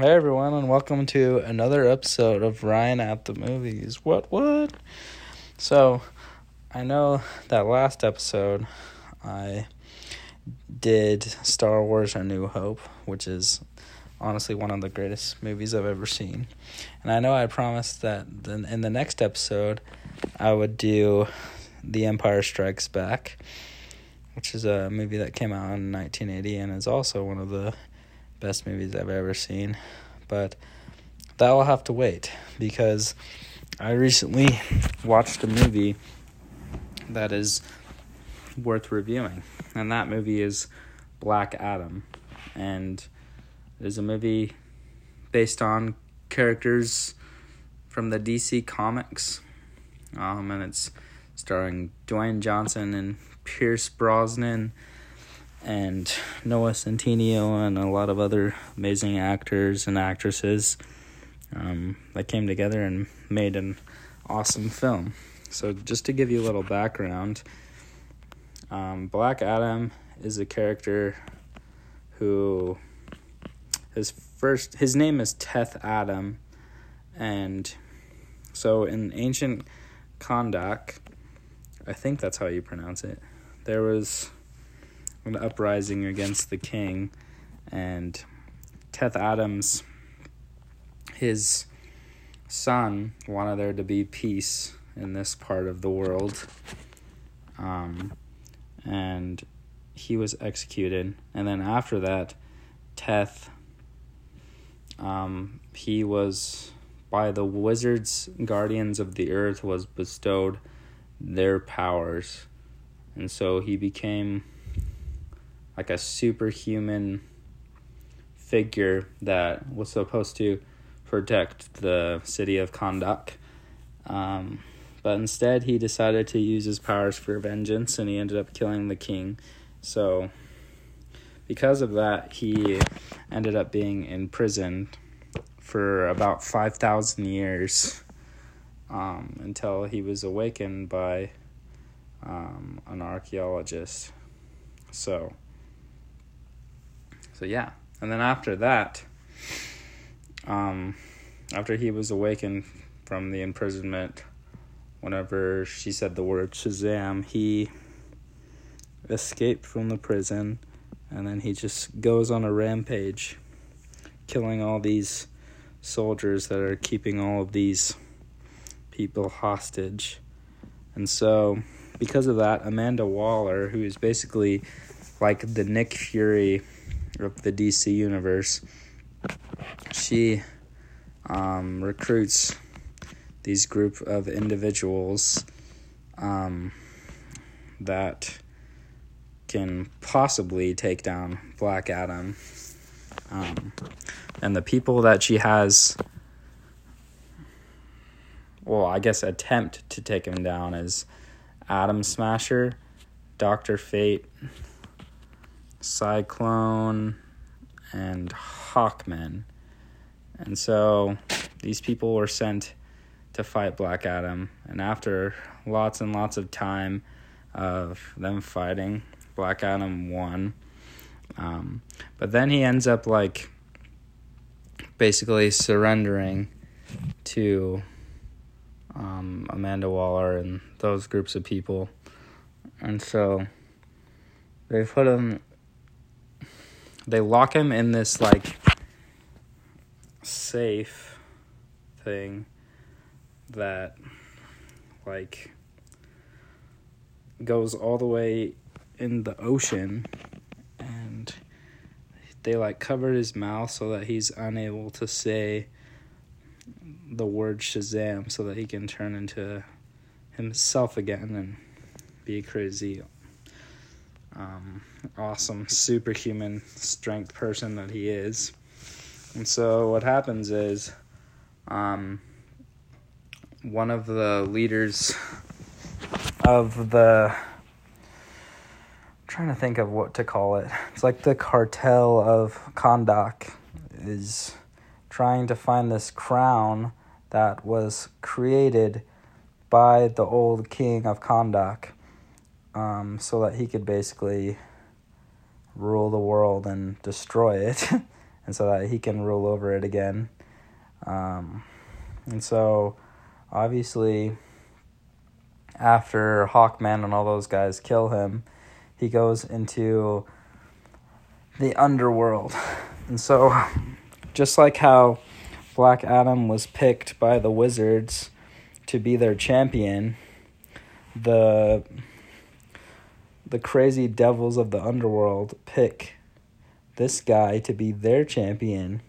Hey everyone, and welcome to another episode of Ryan at the Movies. What, what? So, I know that last episode I did Star Wars A New Hope, which is honestly one of the greatest movies I've ever seen. And I know I promised that in the next episode I would do The Empire Strikes Back, which is a movie that came out in 1980 and is also one of the best movies I've ever seen. But that will have to wait because I recently watched a movie that is worth reviewing, and that movie is Black Adam. And it is a movie based on characters from the DC comics. Um, and it's starring Dwayne Johnson and Pierce Brosnan and Noah Centineo and a lot of other amazing actors and actresses um, that came together and made an awesome film. So, just to give you a little background, um, Black Adam is a character who his first his name is Teth Adam, and so in ancient Kahndaq, I think that's how you pronounce it. There was an uprising against the king, and Teth Adams, his son, wanted there to be peace in this part of the world. Um, and he was executed. And then after that, Teth, um, he was by the wizards, guardians of the earth, was bestowed their powers. And so he became like a superhuman figure that was supposed to protect the city of Kahndaq. Um, but instead, he decided to use his powers for vengeance and he ended up killing the king. So, because of that, he ended up being imprisoned for about 5,000 years um, until he was awakened by um, an archaeologist. So, so yeah, and then after that, um, after he was awakened from the imprisonment, whenever she said the word Shazam, he escaped from the prison, and then he just goes on a rampage, killing all these soldiers that are keeping all of these people hostage. And so, because of that, Amanda Waller, who is basically like the Nick Fury the DC universe, she um, recruits these group of individuals um, that can possibly take down Black Adam. Um, and the people that she has, well, I guess attempt to take him down is Atom Smasher, Doctor Fate, Cyclone, and Hawkman. And so these people were sent to fight Black Adam. And after lots and lots of time of them fighting, Black Adam won. Um, but then he ends up like basically surrendering to um, Amanda Waller and those groups of people. And so they put him they lock him in this like safe thing that like goes all the way in the ocean. And they like covered his mouth so that he's unable to say the word Shazam so that he can turn into himself again and be crazy um, awesome superhuman strength person that he is. And so what happens is um, one of the leaders of the I'm trying to think of what to call it. It's like the cartel of Kahndaq is trying to find this crown that was created by the old king of Kahndaq um, so that he could basically rule the world and destroy it. and so that he can rule over it again. Um, and so, obviously, after Hawkman and all those guys kill him, he goes into the underworld. And so, just like how Black Adam was picked by the Wizards to be their champion, the the crazy devils of the underworld pick this guy to be their champion.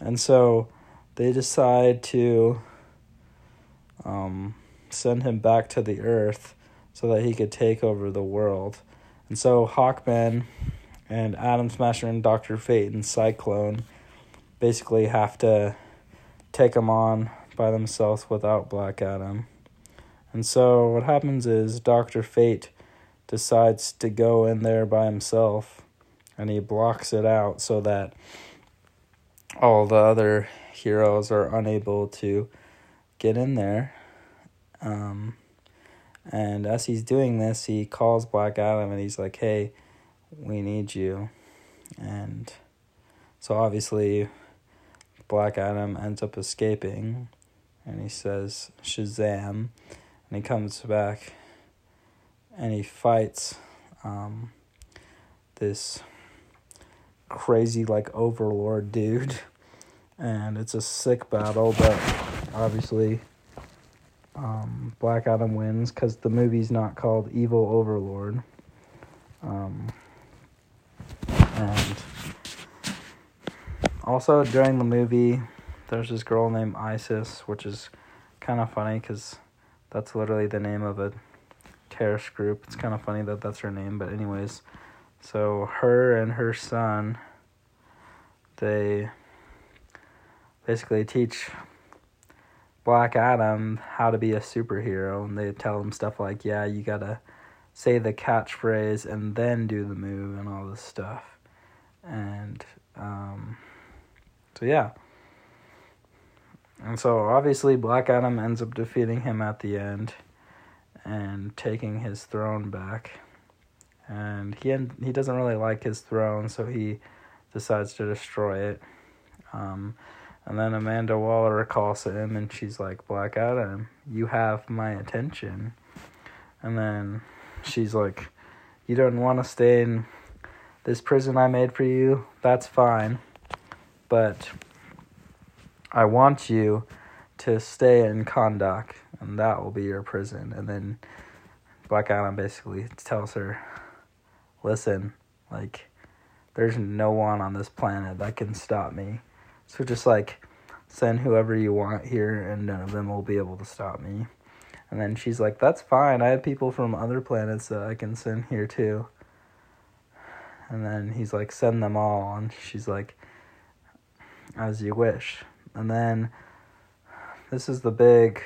And so they decide to um, send him back to the earth so that he could take over the world. And so Hawkman and Atom Smasher and Doctor Fate and Cyclone basically have to take him on by themselves without Black Adam. And so what happens is Doctor Fate decides to go in there by himself and he blocks it out so that all the other heroes are unable to get in there. Um, and as he's doing this, he calls Black Adam and he's like, hey, we need you. And so obviously, Black Adam ends up escaping and he says, Shazam. And he comes back and he fights um, this crazy, like, overlord dude. And it's a sick battle, but obviously um, Black Adam wins because the movie's not called Evil Overlord. Um, and also during the movie, there's this girl named Isis, which is kind of funny because that's literally the name of a terrorist group. It's kind of funny that that's her name, but anyways, so her and her son, they basically teach Black Adam how to be a superhero, and they tell him stuff like, "Yeah, you gotta say the catchphrase and then do the move and all this stuff," and um, so yeah. And so obviously Black Adam ends up defeating him at the end and taking his throne back. And he he doesn't really like his throne, so he decides to destroy it. Um, and then Amanda Waller calls him and she's like, Black Adam, you have my attention. And then she's like, You don't want to stay in this prison I made for you? That's fine. But I want you to stay in Kahndaq, and that will be your prison. And then Black Adam basically tells her, Listen, like, there's no one on this planet that can stop me so just like send whoever you want here and none of them will be able to stop me. And then she's like, That's fine. I have people from other planets that I can send here too. And then he's like, Send them all. And she's like, As you wish. And then this is the big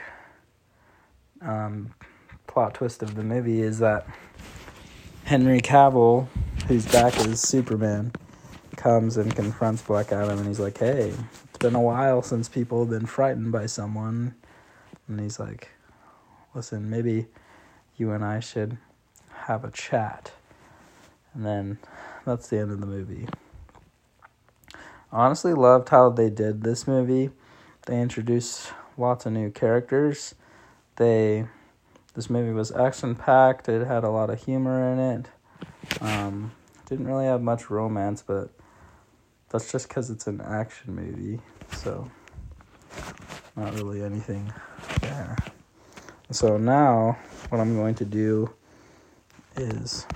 um, plot twist of the movie is that Henry Cavill, who's back as Superman, comes and confronts Black Adam and he's like, Hey, it's been a while since people have been frightened by someone. And he's like, Listen, maybe you and I should have a chat. And then that's the end of the movie. honestly loved how they did this movie. They introduced lots of new characters. They this movie was action packed. It had a lot of humor in it. Um, didn't really have much romance, but that's just because it's an action movie, so not really anything there. So now, what I'm going to do is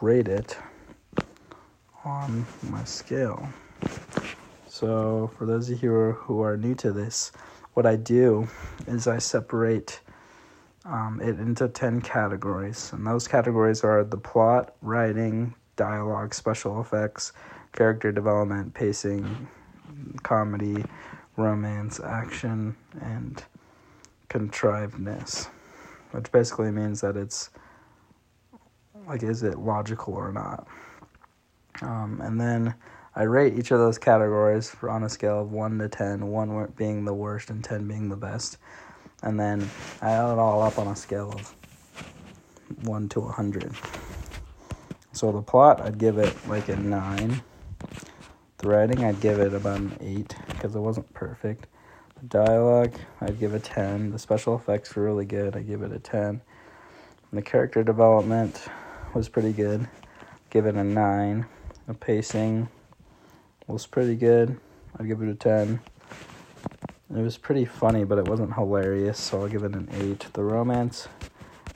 rate it on my scale. So, for those of you who are new to this, what I do is I separate um, it into 10 categories. And those categories are the plot, writing, dialogue, special effects, character development, pacing, comedy, romance, action, and contrivedness, which basically means that it's like, is it logical or not? Um, and then I rate each of those categories on a scale of 1 to 10, 1 being the worst and 10 being the best. And then I add it all up on a scale of 1 to 100. So the plot, I'd give it like a nine. The writing, I'd give it about an eight because it wasn't perfect. The dialogue, I'd give a ten. The special effects were really good. I give it a ten. And the character development was pretty good. Give it a nine. The pacing was pretty good. I'd give it a ten. It was pretty funny, but it wasn't hilarious, so I'll give it an eight. The romance,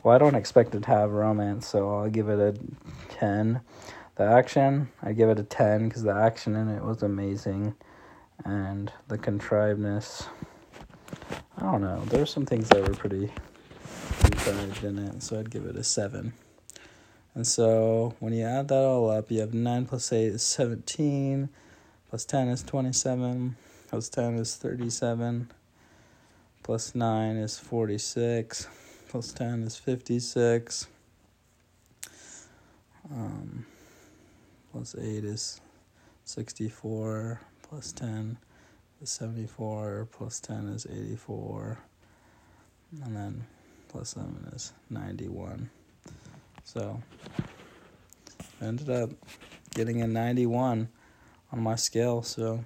well, I don't expect it to have romance, so I'll give it a 10. The action, I give it a 10 because the action in it was amazing. And the contrivedness, I don't know. There were some things that were pretty contrived in it, so I'd give it a 7. And so when you add that all up, you have 9 plus 8 is 17, plus 10 is 27, plus 10 is 37, plus 9 is 46 plus 10 is 56. Um, plus 8 is 64. Plus 10 is 74. Plus 10 is 84. And then plus 7 is 91. So I ended up getting a 91 on my scale. So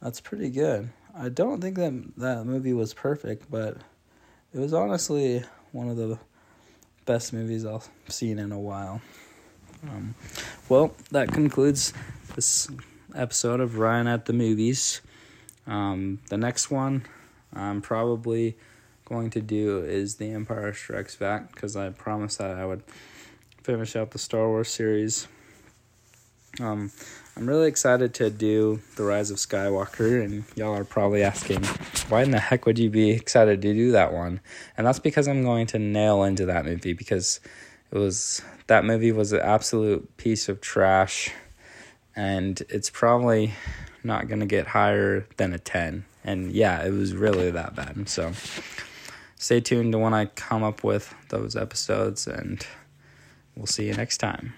that's pretty good. I don't think that that movie was perfect, but it was honestly one of the best movies I've seen in a while. Um, well, that concludes this episode of Ryan at the Movies. Um, the next one I'm probably going to do is The Empire Strikes Back because I promised that I would finish out the Star Wars series. Um, I'm really excited to do The Rise of Skywalker, and y'all are probably asking, why in the heck would you be excited to do that one? And that's because I'm going to nail into that movie because it was that movie was an absolute piece of trash, and it's probably not going to get higher than a 10. And yeah, it was really that bad. So stay tuned to when I come up with those episodes, and we'll see you next time.